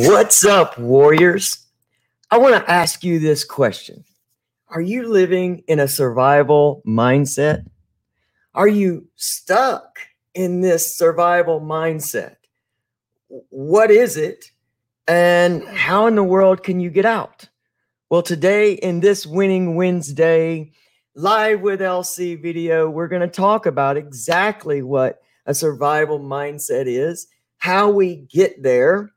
What's up, warriors? I want to ask you this question Are you living in a survival mindset? Are you stuck in this survival mindset? What is it? And how in the world can you get out? Well, today in this Winning Wednesday live with LC video, we're going to talk about exactly what a survival mindset is, how we get there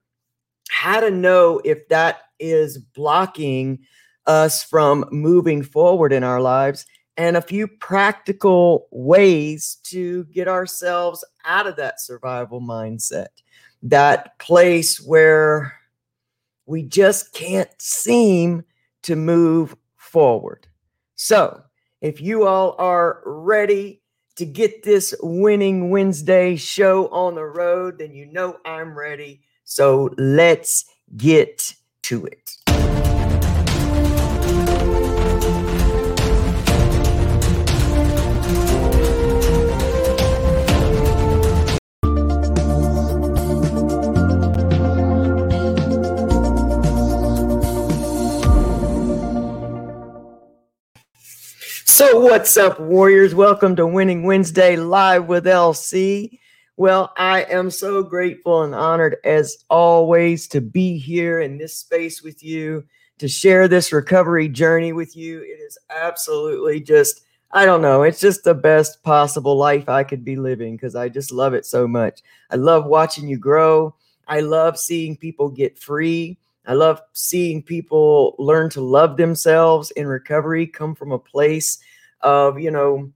how to know if that is blocking us from moving forward in our lives and a few practical ways to get ourselves out of that survival mindset, that place where we just can't seem to move forward. So, if you all are ready to get this winning Wednesday show on the road, then you know I'm ready so let's get to it. So, what's up, Warriors? Welcome to Winning Wednesday live with LC. Well, I am so grateful and honored as always to be here in this space with you, to share this recovery journey with you. It is absolutely just, I don't know, it's just the best possible life I could be living because I just love it so much. I love watching you grow. I love seeing people get free. I love seeing people learn to love themselves in recovery, come from a place of, you know,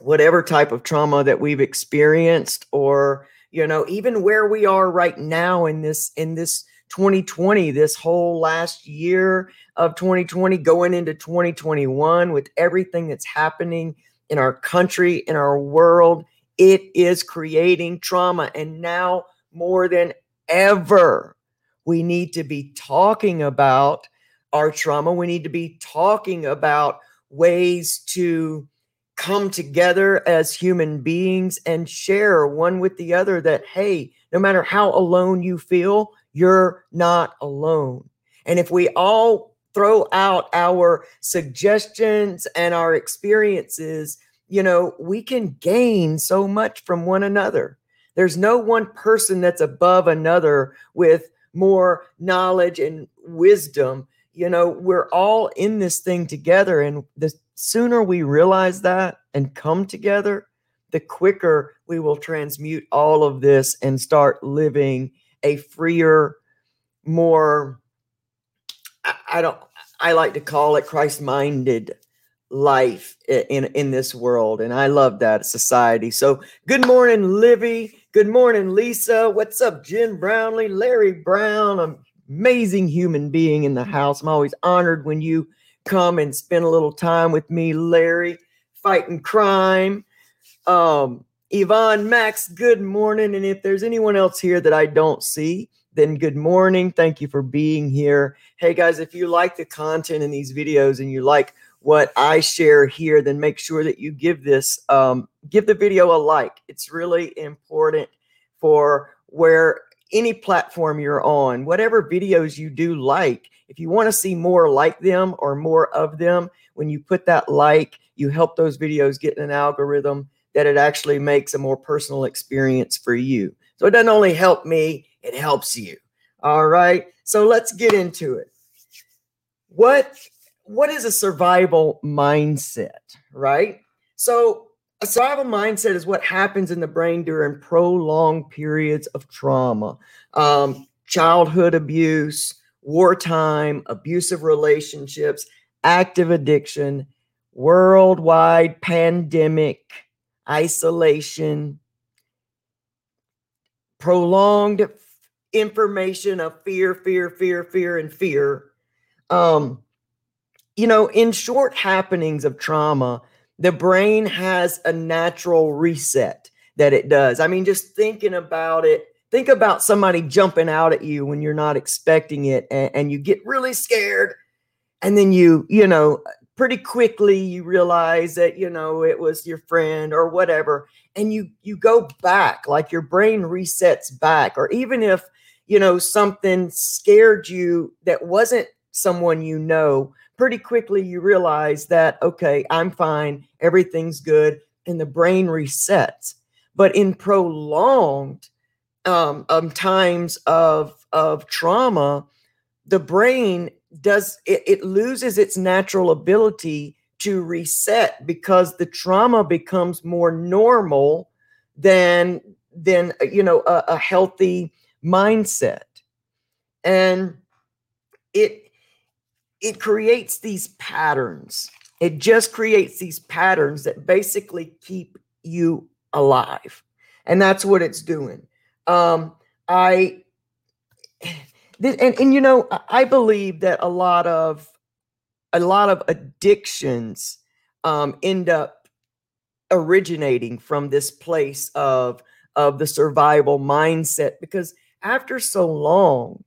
whatever type of trauma that we've experienced or you know even where we are right now in this in this 2020 this whole last year of 2020 going into 2021 with everything that's happening in our country in our world it is creating trauma. And now more than ever we need to be talking about our trauma. We need to be talking about ways to come together as human beings and share one with the other that, hey, no matter how alone you feel, you're not alone. And if we all throw out our suggestions and our experiences, you know, we can gain so much from one another. There's no one person that's above another with more knowledge and wisdom. You know, we're all in this thing together. And the sooner we realize that and come together, the quicker we will transmute all of this and start living a freer, more, I, don't, I like to call it Christ minded life in in this world and i love that society. So good morning livy. Good morning lisa. What's up jen brownlee larry brown amazing human being in the house i'm always honored when you come and spend a little time with me, Larry, fighting crime. Um, Yvonne, Max, good morning. And if there's anyone else here that I don't see, then good morning. Thank you for being here. Hey guys, if you like the content in these videos and you like what I share here, then make sure that you give this, um, give the video a like. It's really important for where any platform you're on, whatever videos you do like, if you want to see more like them or more of them, when you put that like, you help those videos get in an algorithm that it actually makes a more personal experience for you. So it doesn't only help me, it helps you. All right. So let's get into it. What what is a survival mindset, right? So a survival mindset is what happens in the brain during prolonged periods of trauma, um, childhood abuse, wartime, abusive relationships, active addiction, worldwide pandemic, isolation, prolonged information of fear, fear, fear, fear, and fear. Um, you know, in short happenings of trauma, the brain has a natural reset that it does. I mean, just thinking about it, think about somebody jumping out at you when you're not expecting it and, and you get really scared. And then you, you know, pretty quickly you realize that, you know, it was your friend or whatever. And you you go back, like your brain resets back. Or even if, you know, something scared you that wasn't someone you know, pretty quickly you realize that, okay, I'm fine, everything's good, and the brain resets. But in prolonged um, um, times of, of trauma, the brain does it, it loses its natural ability to reset because the trauma becomes more normal than than you know a, a healthy mindset and it it creates these patterns. It just creates these patterns that basically keep you alive. And that's what it's doing. Um, I, and, and you know, I believe that a lot of, a lot of addictions um, end up originating from this place of, of the survival mindset because after so long,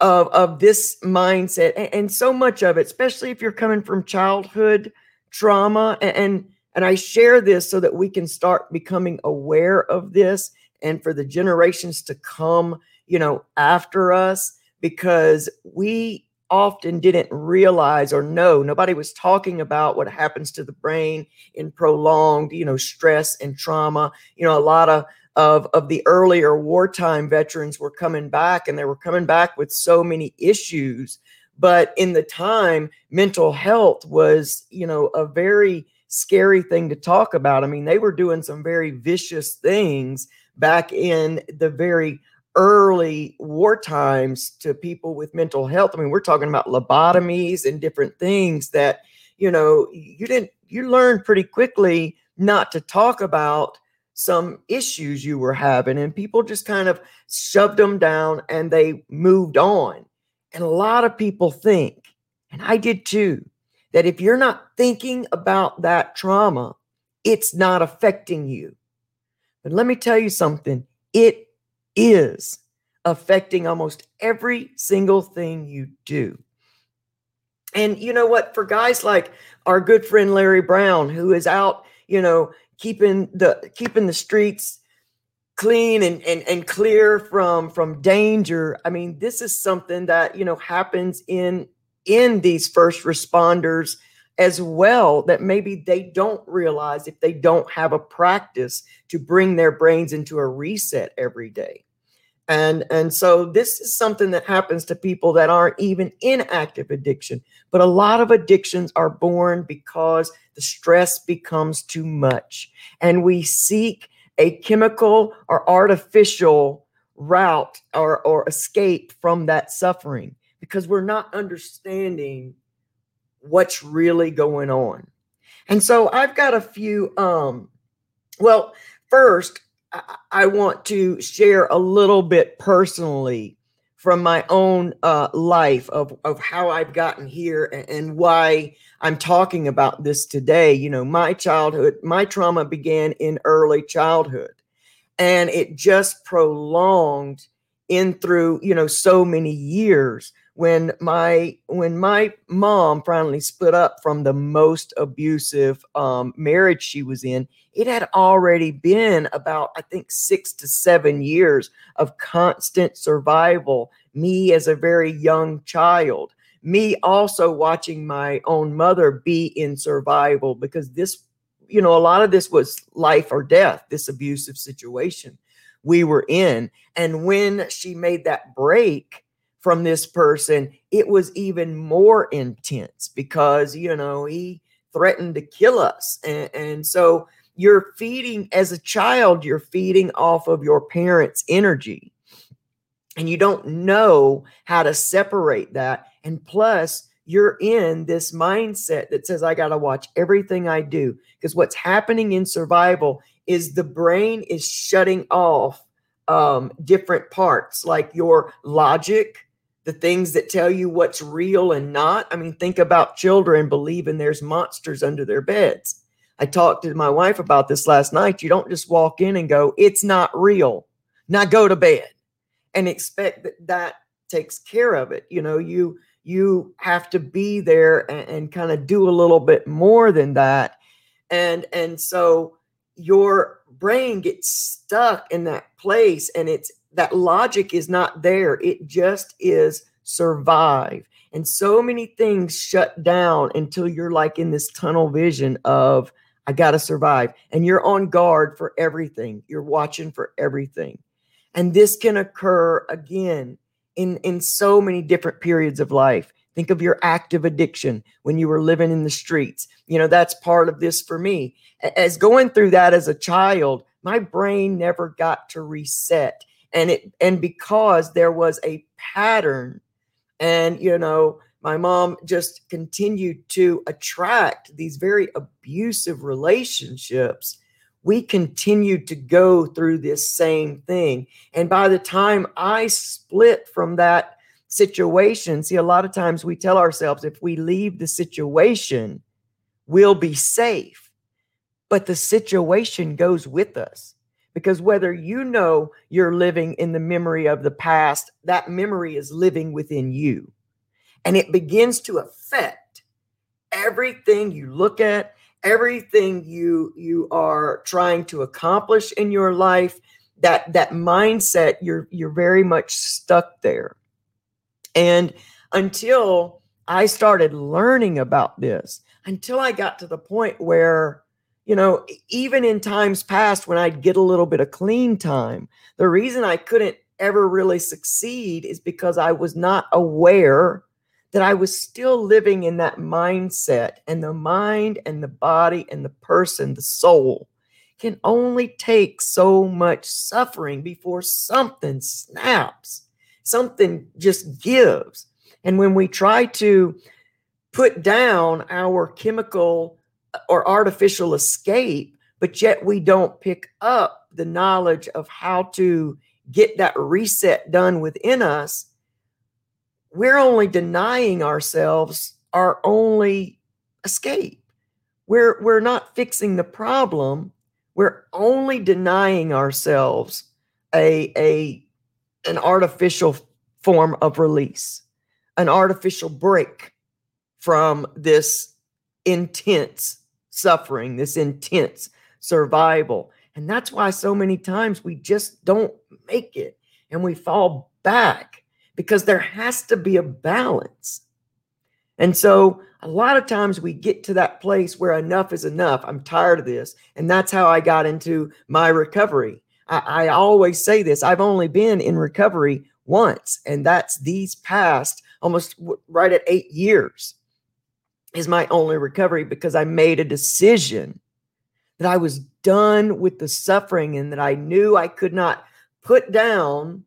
of of this mindset and, and, so much of it especially if you're coming from childhood trauma and, and and I share this so that we can start becoming aware of this and for the generations to come you know after us because we often didn't realize or know nobody was talking about what happens to the brain in prolonged you know stress and trauma you know a lot of of of the earlier wartime veterans were coming back and they were coming back with so many issues. But in the time mental health was you know a very scary thing to talk about. I mean they were doing some very vicious things back in the very early war times to people with mental health. I mean we're talking about lobotomies and different things that you know you didn't you learned pretty quickly not to talk about some issues you were having and people just kind of shoved them down and they moved on. And a lot of people think, and I did too, that if you're not thinking about that trauma, it's not affecting you. But let me tell you something it is affecting almost every single thing you do. And you know what? For guys like our good friend Larry Brown, who is out, you know, keeping the keeping the streets clean and, and and clear from from danger. I mean this is something that you know happens in in these first responders as well that maybe they don't realize if they don't have a practice to bring their brains into a reset every day. And and so this is something that happens to people that aren't even in active addiction but a lot of addictions are born because the stress becomes too much. And we seek a chemical or artificial route or, or escape from that suffering because we're not understanding what's really going on. And so i've got a few um well first I want to share a little bit personally from my own uh, life of, of how I've gotten here and, and why I'm talking about this today. You know, my childhood, my trauma began in early childhood and it just prolonged in through, you know, so many years when my when my mom finally split up from the most abusive um, marriage she was in it had already been about i think six to seven years of constant survival me as a very young child me also watching my own mother be in survival because this you know, a lot of this was life or death, this abusive situation we were in. And when she made that break from this person, it was even more intense because, you know, he threatened to kill us. And, and so you're feeding, as a child, you're feeding off of your parents' energy. And you don't know how to separate that. And plus, you're in this mindset that says, I got to watch everything I do. Because what's happening in survival is the brain is shutting off um, different parts, like your logic, the things that tell you what's real and not. I mean, think about children believing there's monsters under their beds. I talked to my wife about this last night. You don't just walk in and go, it's not real. Now go to bed and expect that that takes care of it. You know, you you have to be there and, and kind of do a little bit more than that. And and so your brain gets stuck in that place and it's that logic is not there. It just is survive. And so many things shut down until you're like in this tunnel vision of, I got to survive. And you're on guard for everything. You're watching for everything. And this can occur again in, in so many different periods of life. Think of your active addiction when you were living in the streets. You know, that's part of this for me. As going through that as a child, my brain never got to reset. And it and because there was a pattern and you know, my mom just continued to attract these very abusive relationships we continued to go through this same thing. And by the time I split from that situation. See, a lot of times we tell ourselves if we leave the situation, we'll be safe. But the situation goes with us because whether you know you're living in the memory of the past, that memory is living within you. And it begins to affect everything you look at, everything you you are trying to accomplish in your life. That that mindset, you're you're very much stuck there. And until I started learning about this, until I got to the point where, you know, even in times past when I'd get a little bit of clean time, the reason I couldn't ever really succeed is because I was not aware that I was still living in that mindset. And the mind and the body and the person, the soul, can only take so much suffering before something snaps something just gives. And when we try to put down our chemical uh, or artificial escape, but yet we don't pick up the knowledge of how to get that reset done within us, we're only denying ourselves our only escape. We're, we're not fixing the problem. We're only denying ourselves a, a an artificial form of release, an artificial break from this intense suffering, this intense survival. And that's why so many times we just don't make it and we fall back because there has to be a balance. And so a lot of times we get to that place where enough is enough. I'm tired of this. And that's how I got into my recovery. I, I always say this I've only been in recovery once, and that's these past almost right at eight years is my only recovery because I made a decision that I was done with the suffering and that I knew I could not put down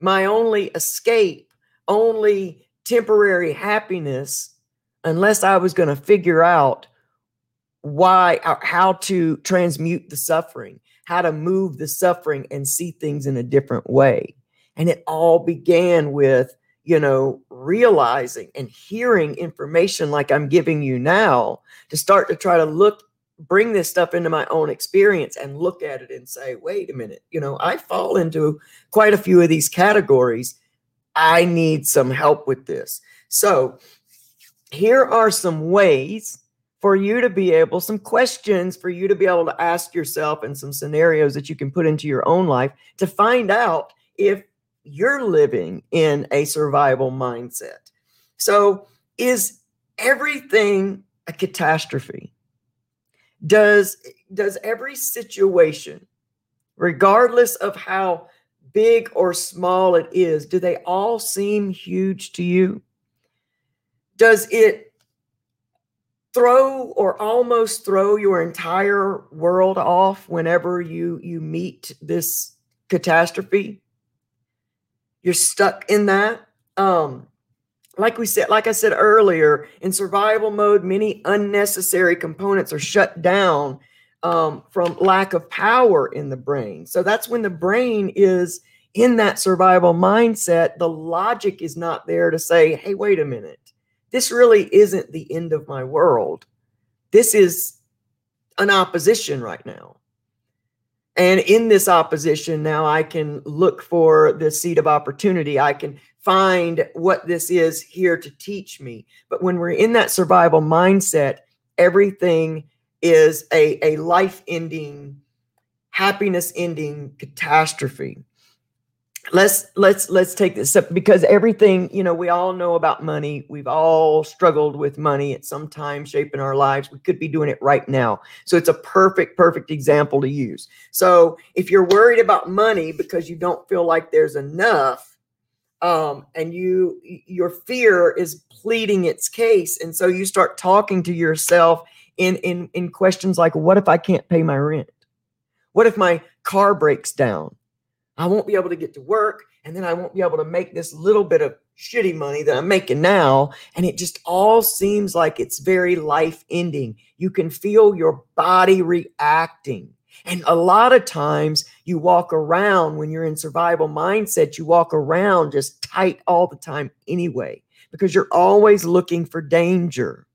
my only escape, only temporary happiness, unless I was going to figure out why uh, how to transmute the suffering how to move the suffering and see things in a different way. And it all began with, you know, realizing and hearing information like I'm giving you now to start to try to look, bring this stuff into my own experience and look at it and say, wait a minute, you know, I fall into quite a few of these categories. I need some help with this. So here are some ways for you to be able, some questions for you to be able to ask yourself and some scenarios that you can put into your own life to find out if you're living in a survival mindset. So, is everything a catastrophe? Does does every situation, regardless of how big or small it is, do they all seem huge to you? Does it throw or almost throw your entire world off whenever you you meet this catastrophe? You're stuck in that. Um like we said, like I said earlier, in survival mode, many unnecessary components are shut down um, from lack of power in the brain. So that's when the brain is in that survival mindset. The logic is not there to say, hey, wait a minute, this really isn't the end of my world. This is an opposition right now. And in this opposition, now I can look for the seed of opportunity. I can find what this is here to teach me. But when we're in that survival mindset, everything is a, a life ending, happiness ending catastrophe. Let's let's let's take this up because everything you know we all know about money. We've all struggled with money at some time shape in our lives. We could be doing it right now. So it's a perfect perfect example to use. So if you're worried about money because you don't feel like there's enough um, and you your fear is pleading its case and so you start talking to yourself in in in questions like what if i can't pay my rent what if my car breaks down I won't be able to get to work. And then I won't be able to make this little bit of shitty money that I'm making now. And it just all seems like it's very life ending. You can feel your body reacting. And a lot of times you walk around when you're in survival mindset, you walk around just tight all the time anyway, because you're always looking for danger.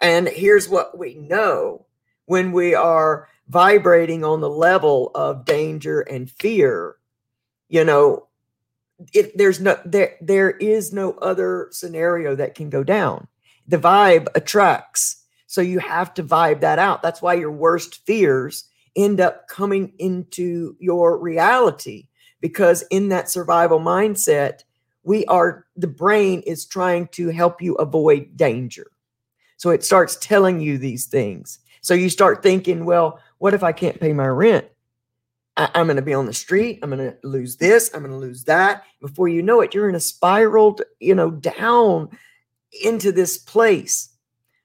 And here's what we know when we are vibrating on the level of danger and fear, you know, if there's no there there is no other scenario that can go down. The vibe attracts. So you have to vibe that out. That's why your worst fears end up coming into your reality because in that survival mindset, we are the brain is trying to help you avoid danger. So it starts telling you these things. So you start thinking, well, what if I can't pay my rent? I, am going to be on the street. I'm going to lose this. I'm going to lose that. Before you know it, you're in a spiraled, you know, down into this place.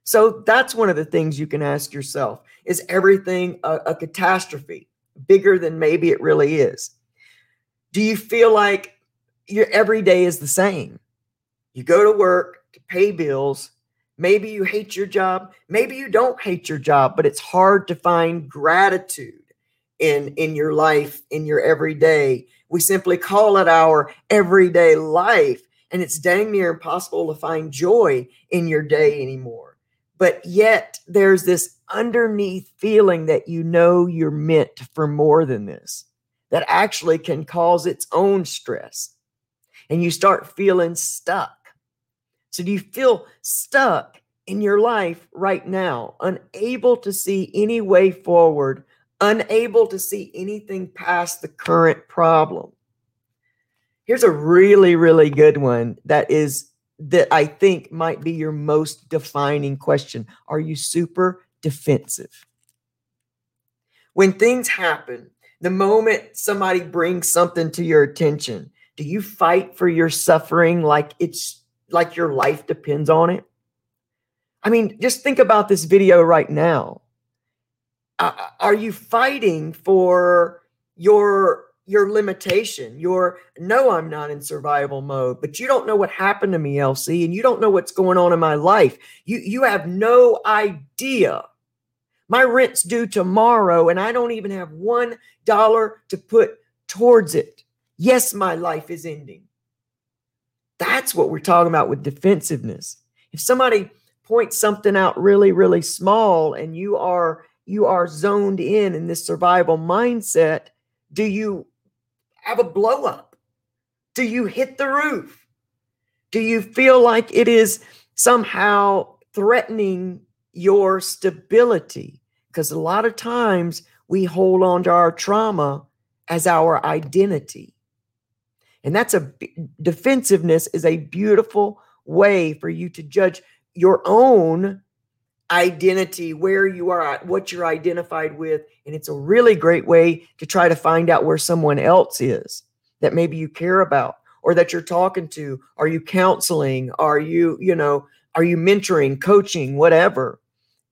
So that's one of the things you can ask yourself is everything a, a catastrophe bigger than maybe it really is? Do you feel like your every day is the same? You go to work to pay bills, Maybe you hate your job. Maybe you don't hate your job, but it's hard to find gratitude in in your life in your everyday. We simply call it our everyday life, and it's dang near impossible to find joy in your day anymore. But yet there's this underneath feeling that you know you're meant for more than this, that actually can cause its own stress. And you start feeling stuck so, do you feel stuck in your life right now, unable to see any way forward, unable to see anything past the current problem? Here's a really, really good one that is that I think might be your most defining question. Are you super defensive? When things happen, the moment somebody brings something to your attention, do you fight for your suffering like it's like your life depends on it? I mean, just think about this video right now. Uh, are you fighting for your your limitation. Your no i'm not in survival mode but you don't know what happened to me lc and you don't know what's going on in my life. You you have no idea. My rent's due tomorrow and i don't even have one dollar to put towards it. Yes my life is ending. That's what we're talking about with defensiveness. If somebody points something out really, really small and you are you are zoned in in this survival mindset, do you have a blow up? Do you hit the roof? Do you feel like it is somehow threatening your stability? Because a lot of times we hold on to our trauma as our identity. And that's a defensiveness is a beautiful way for you to judge your own identity, where you are at, what you're identified with. And it's a really great way to try to find out where someone else is that maybe you care about or that you're talking to. Are you counseling? Are you, you know, are you mentoring, coaching, whatever?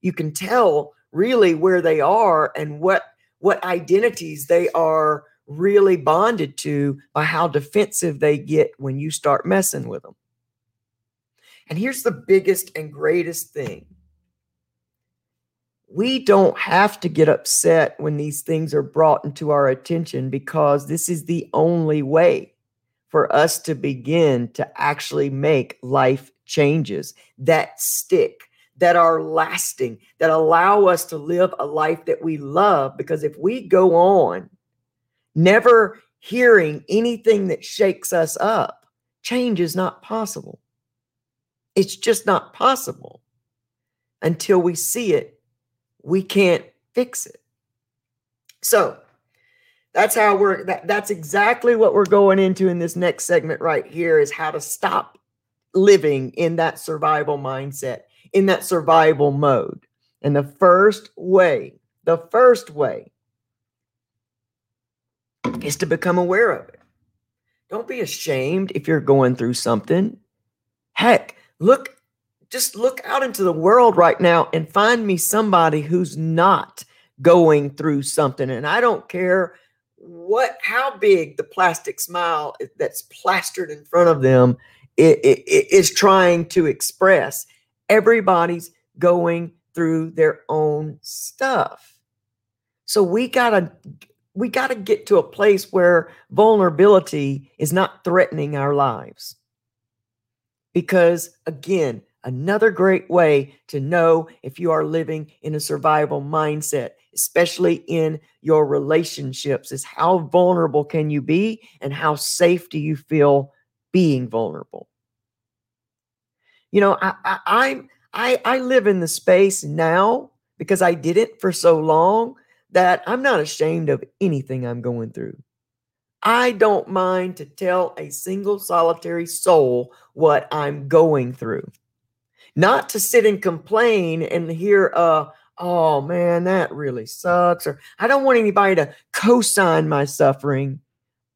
You can tell really where they are and what what identities they are really bonded to by how defensive they get when you start messing with them. And here's the biggest and greatest thing we don't have to get upset when these things are brought into our attention because this is the only way for us to begin to actually make life changes that stick, that are lasting, that allow us to live a life that we love. Because if we go on never hearing anything that shakes us up, change is not possible. It's just not possible until we see it. We can't fix it. So that's how we're that, that's exactly what we're going into in this next segment right here is how to stop living in that survival mindset, in that survival mode. And the first way, the first way is to become aware of it. Don't be ashamed if you're going through something. Heck, look, just look out into the world right now and find me somebody who's not going through something. And I don't care what, how big the plastic smile that's plastered in front of them is trying to express. Everybody's going through their own stuff. So we got to we got to get to a place where vulnerability is not threatening our lives. Because again, another great way to know if you are living in a survival mindset, especially in your relationships, is how vulnerable can you be and how safe do you feel being vulnerable? You know, I, I, I, I, I live in the space now because I did it for so long that I'm not ashamed of anything I'm going through. I don't mind to tell a single solitary soul what I'm going through. Not to sit and complain and hear, uh, oh man, that really sucks. Or I don't want anybody to co sign my suffering.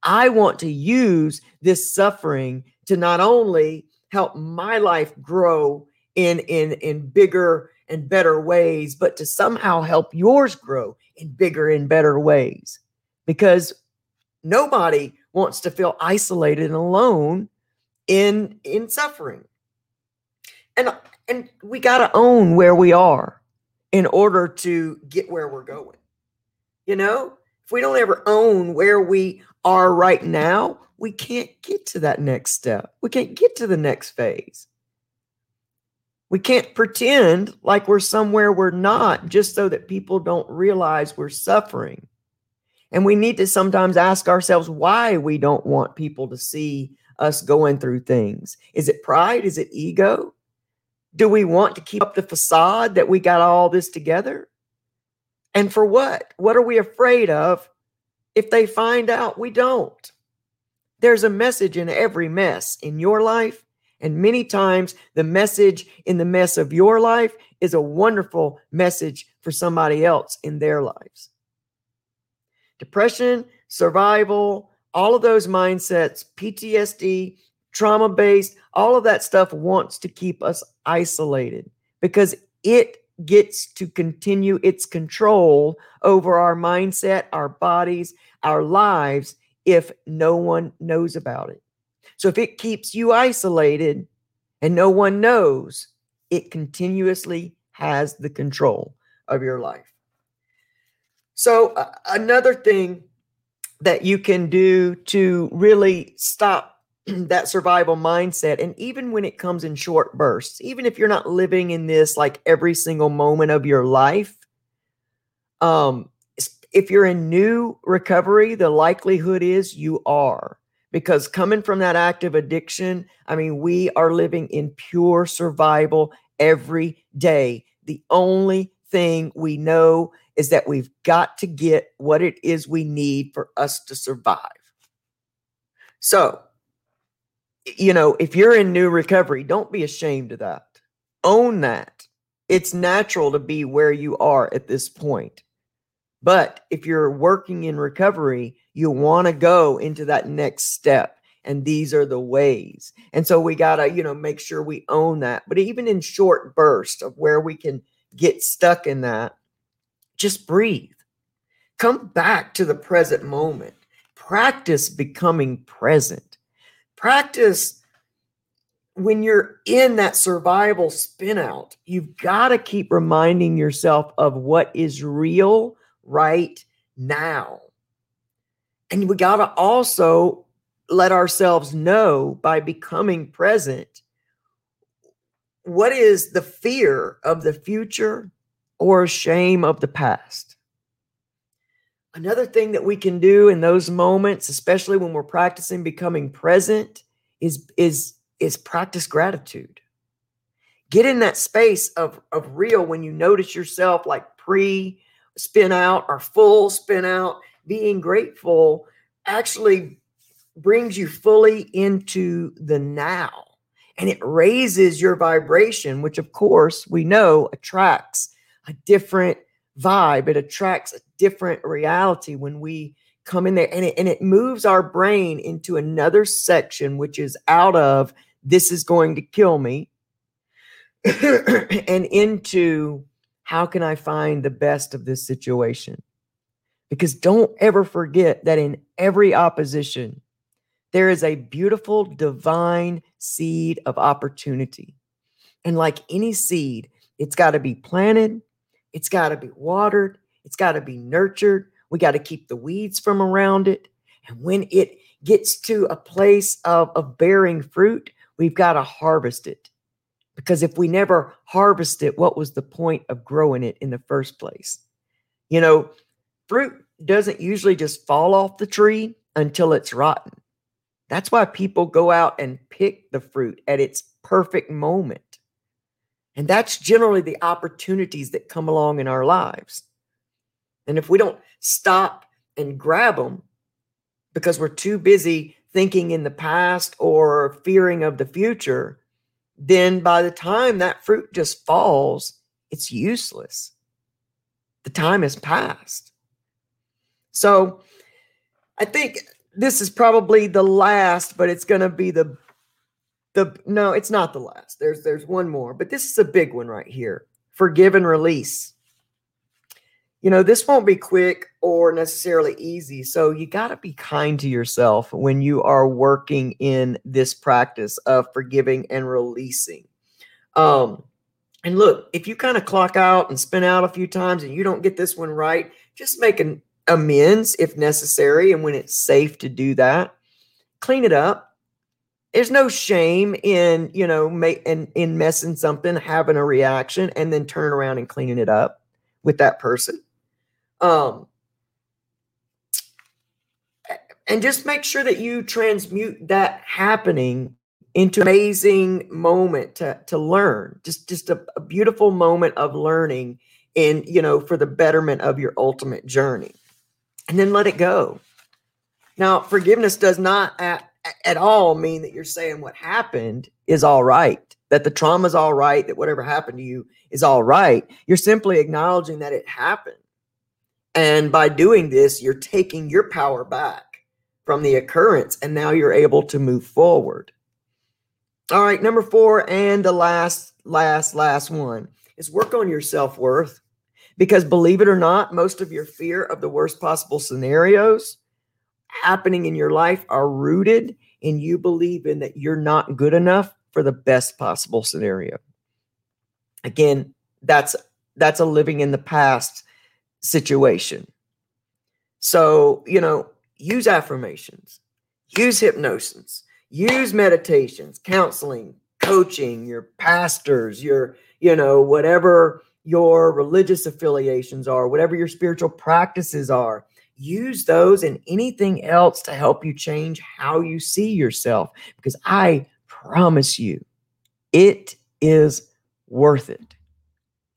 I want to use this suffering to not only help my life grow in, in, in bigger and better ways, but to somehow help yours grow in bigger and better ways. Because nobody wants to feel isolated and alone in in suffering. And and we got to own where we are in order to get where we're going. You know, if we don't ever own where we are right now, we can't get to that next step. We can't get to the next phase. We can't pretend like we're somewhere we're not just so that people don't realize we're suffering. And we need to sometimes ask ourselves why we don't want people to see us going through things. Is it pride? Is it ego? Do we want to keep up the facade that we got all this together? And for what? What are we afraid of if they find out we don't? There's a message in every mess in your life and many times, the message in the mess of your life is a wonderful message for somebody else in their lives. Depression, survival, all of those mindsets, PTSD, trauma based, all of that stuff wants to keep us isolated because it gets to continue its control over our mindset, our bodies, our lives if no one knows about it. So if it keeps you isolated and no one knows, it continuously has the control of your life. So, uh, another thing that you can do to really stop that survival mindset, and even when it comes in short bursts, even if you're not living in this like every single moment of your life, um, if you're in new recovery, the likelihood is you are because coming from that active addiction, I mean, we are living in pure survival every day. The only thing we know is that we've got to get what it is we need for us to survive. So, you know, if you're in new recovery, don't be ashamed of that. Own that. it's natural to be where you are at this point. But if you're working in recovery, you want to go into that next step. And these are the ways. And so we got to, you know, make sure we own that. But even in short bursts of where we can get stuck in that, just breathe. Come back to the present moment. Practice becoming present. Practice when you're in that survival spinout, you've got to keep reminding yourself of what is real right now. And we got to also let ourselves know by becoming present what is the fear of the future or shame of the past. Another thing that we can do in those moments, especially when we're practicing becoming present, is is is practice gratitude. Get in that space of of real when you notice yourself like pre spin out or full spin out, being grateful actually brings you fully into the now and it raises your vibration, which of course we know attracts a different vibe. It attracts a different reality when we come in there and it, and it moves our brain into another section, which is out of this is going to kill me and into how can I find the best of this situation? Because don't ever forget that in every opposition, there is a beautiful divine seed of opportunity. And like any seed, it's got to be planted, it's got to be watered, it's got to be nurtured. We got to keep the weeds from around it. And when it gets to a place of, of bearing fruit, we've got to harvest it. Because if we never harvest it, what was the point of growing it in the first place? You know, fruit doesn't usually just fall off the tree until it's rotten. That's why people go out and pick the fruit at its perfect moment. And that's generally the opportunities that come along in our lives. And if we don't stop and grab them because we're too busy thinking in the past or fearing of the future, then by the time that fruit just falls, it's useless. The time has passed. So I think this is probably the last, but it's going to be the the no, it's not the last. There's there's one more, but this is a big one right here. Forgive and release. You know, this won't be quick or necessarily easy. So you got to be kind to yourself when you are working in this practice of forgiving and releasing. Um and look, if you kind of clock out and spin out a few times and you don't get this one right, just make an amends if necessary and when it's safe to do that. Clean it up. There's no shame in, you know, make in, in messing something, having a reaction, and then turn around and cleaning it up with that person. Um and just make sure that you transmute that happening into amazing moment to, to learn just just a, a beautiful moment of learning and you know for the betterment of your ultimate journey and then let it go. Now, forgiveness does not at, all mean that you're saying what happened is all right, that the trauma is all right, that whatever happened to you is all right. You're simply acknowledging that it happened. And by doing this, you're taking your power back from the occurrence, and now you're able to move forward. All right, number four, and the last, last, last one is work on your self worth. Because believe it or not, most of your fear of the worst possible scenarios happening in your life are rooted in you believing that you're not good enough for the best possible scenario. Again, that's that's a living in the past situation. So, you know, use affirmations, use hypnosis, use meditations, counseling, coaching, your pastors, your, you know, whatever your religious affiliations are, whatever your spiritual practices are. Use those and anything else to help you change how you see yourself because I promise you, it is worth it.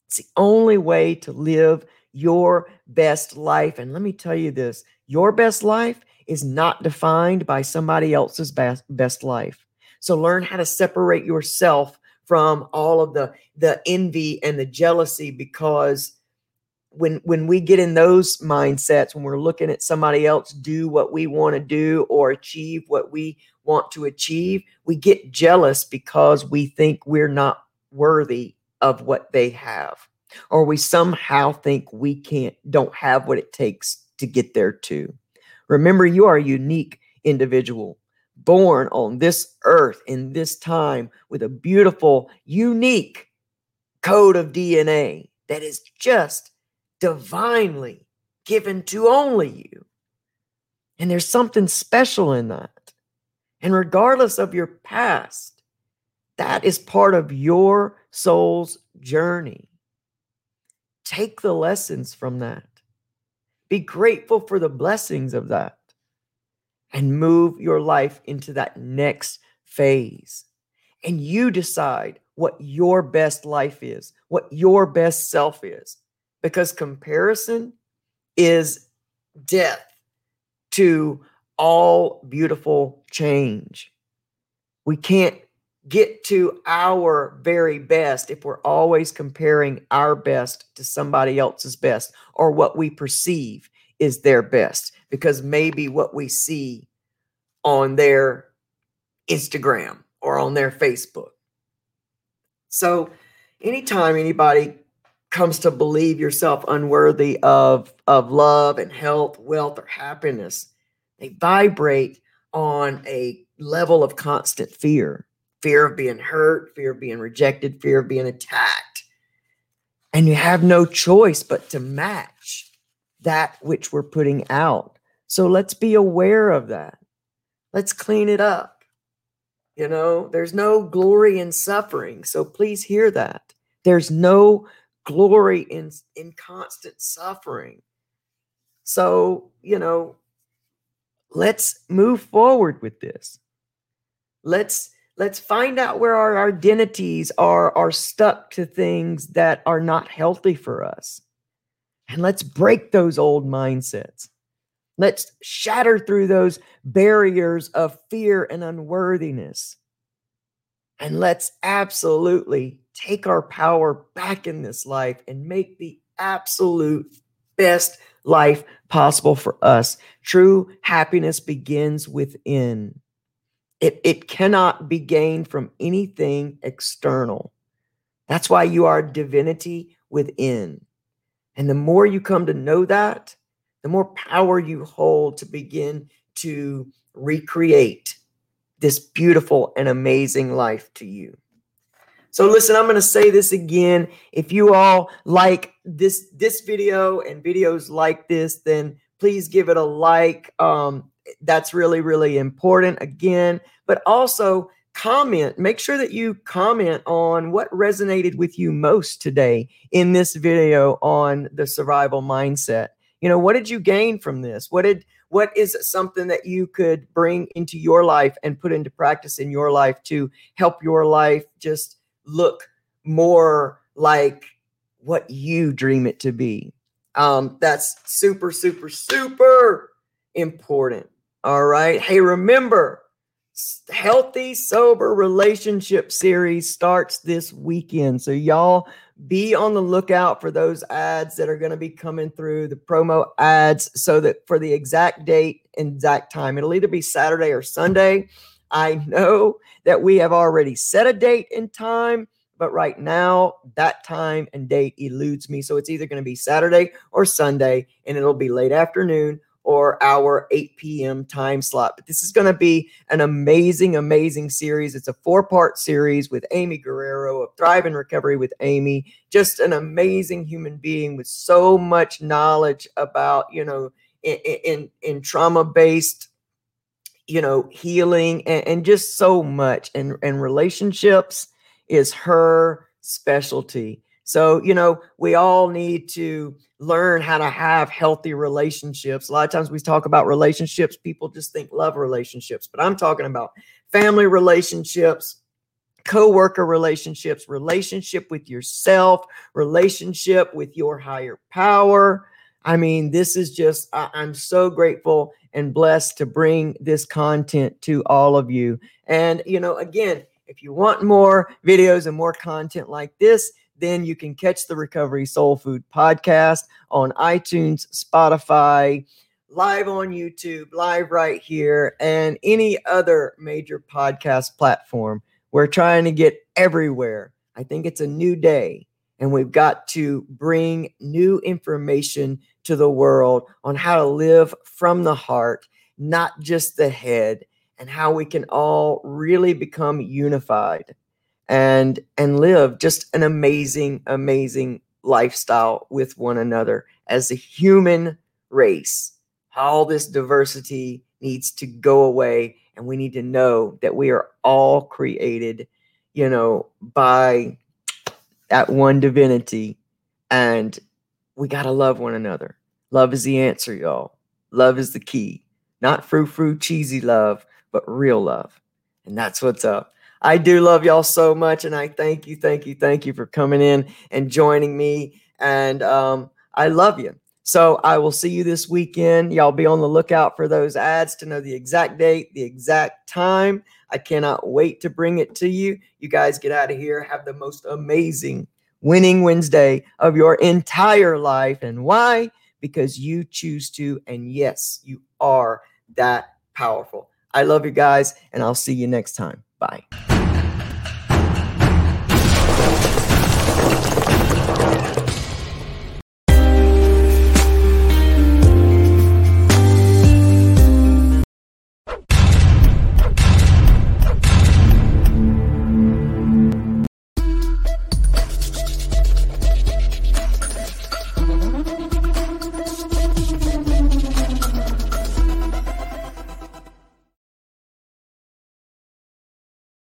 It's the only way to live your best life. And let me tell you this your best life is not defined by somebody else's best, life. So learn how to separate yourself from all of the the envy and the jealousy because when when we get in those mindsets when we're looking at somebody else do what we want to do or achieve what we want to achieve we get jealous because we think we're not worthy of what they have. Or we somehow think we can't don't have what it takes to get there too. Remember you are a unique individual born on this earth in this time with a beautiful unique code of DNA that is just divinely given to only you. And there's something special in that. And regardless of your past, that is part of your soul's journey. Take the lessons from that. Be grateful for the blessings of that and move your life into that next phase. And you decide what your best life is, what your best self is because comparison is death to all beautiful change. We can't get to our very best if we're always comparing our best to somebody else's best or what we perceive is their best because maybe what we see on their Instagram or on their Facebook. So, anytime anybody comes to believe yourself unworthy of of love and health, wealth, or happiness, they vibrate on a level of constant fear. Fear of being hurt, fear of being rejected, fear of being attacked. And you have no choice but to match that which we're putting out. So let's be aware of that. Let's clean it up. You know, there's no glory in suffering. So please hear that. There's no glory in in constant suffering. So you know let's move forward with this. Let's let's find out where our identities are are stuck to things that are not healthy for us. And let's break those old mindsets. Let's shatter through those barriers of fear and unworthiness. And let's absolutely take our power back in this life and make the absolute best life possible for us. True happiness begins within. It, it cannot be gained from anything external. That's why you are divinity within. And the more you come to know that, the more power you hold to begin to recreate this beautiful and amazing life to you. So listen, I'm going to say this again. If you all like this this video and videos like this, then please give it a like. Um, that's really really important again, but also comment. Make sure that you comment on what resonated with you most today in this video on the survival mindset. You know, what did you gain from this? What did what is something that you could bring into your life and put into practice in your life to help your life just look more like what you dream it to be. Um that's super super super important all right? Hey remember healthy sober relationship series starts this weekend. So y'all be on the lookout for those ads that are going to be coming through the promo ads so that for the exact date and exact time it'll either be saturday or sunday i know that we have already set a date and time but right now that time and date eludes me so it's either going to be saturday or sunday and it'll be late afternoon or our 8 p.m. time slot. But this is going to be an amazing, amazing series. It's a four part series with Amy Guerrero of Thrive in Recovery with Amy. Just an amazing human being with so much knowledge about, you know, in, in, in trauma based you know healing and, and just so much and and relationships is her specialty so, you know, we all need to learn how to have healthy relationships. A lot of times we talk about relationships, people just think love relationships, but I'm talking about family relationships, co-worker relationships, relationship with yourself, relationship with your higher power. I mean, this is just I, I'm so grateful and blessed to bring this content to all of you. And you know, again, If you want more videos and more content like this, then you can catch the Recovery Soul Food podcast on iTunes, Spotify, live on YouTube, live right here, and any other major podcast platform. We're trying to get everywhere. I think it's a new day, and we've got to bring new information to the world on how to live from the heart, not just the head, and how we can all really become unified and and live just an amazing amazing lifestyle with one another as a human race. All this diversity needs to go away and we need to know that we are all created you know by that one divinity and we got to love one another. Love is the answer y'all. Love is the key. Not frou frou cheesy love but real love. And that's what's up. I do love y'all so much and i thank you thank you thank you for coming in and joining me. And um, i love you. So I will see you this weekend. Y'all be on the lookout for those ads to know the exact date, the exact time. I cannot wait to bring it to you. You guys get out of here. Have the most amazing winning Wednesday of your entire life. And why? Because you choose to. And yes, you are that powerful. I love you guys, and I'll see you next time. Bye.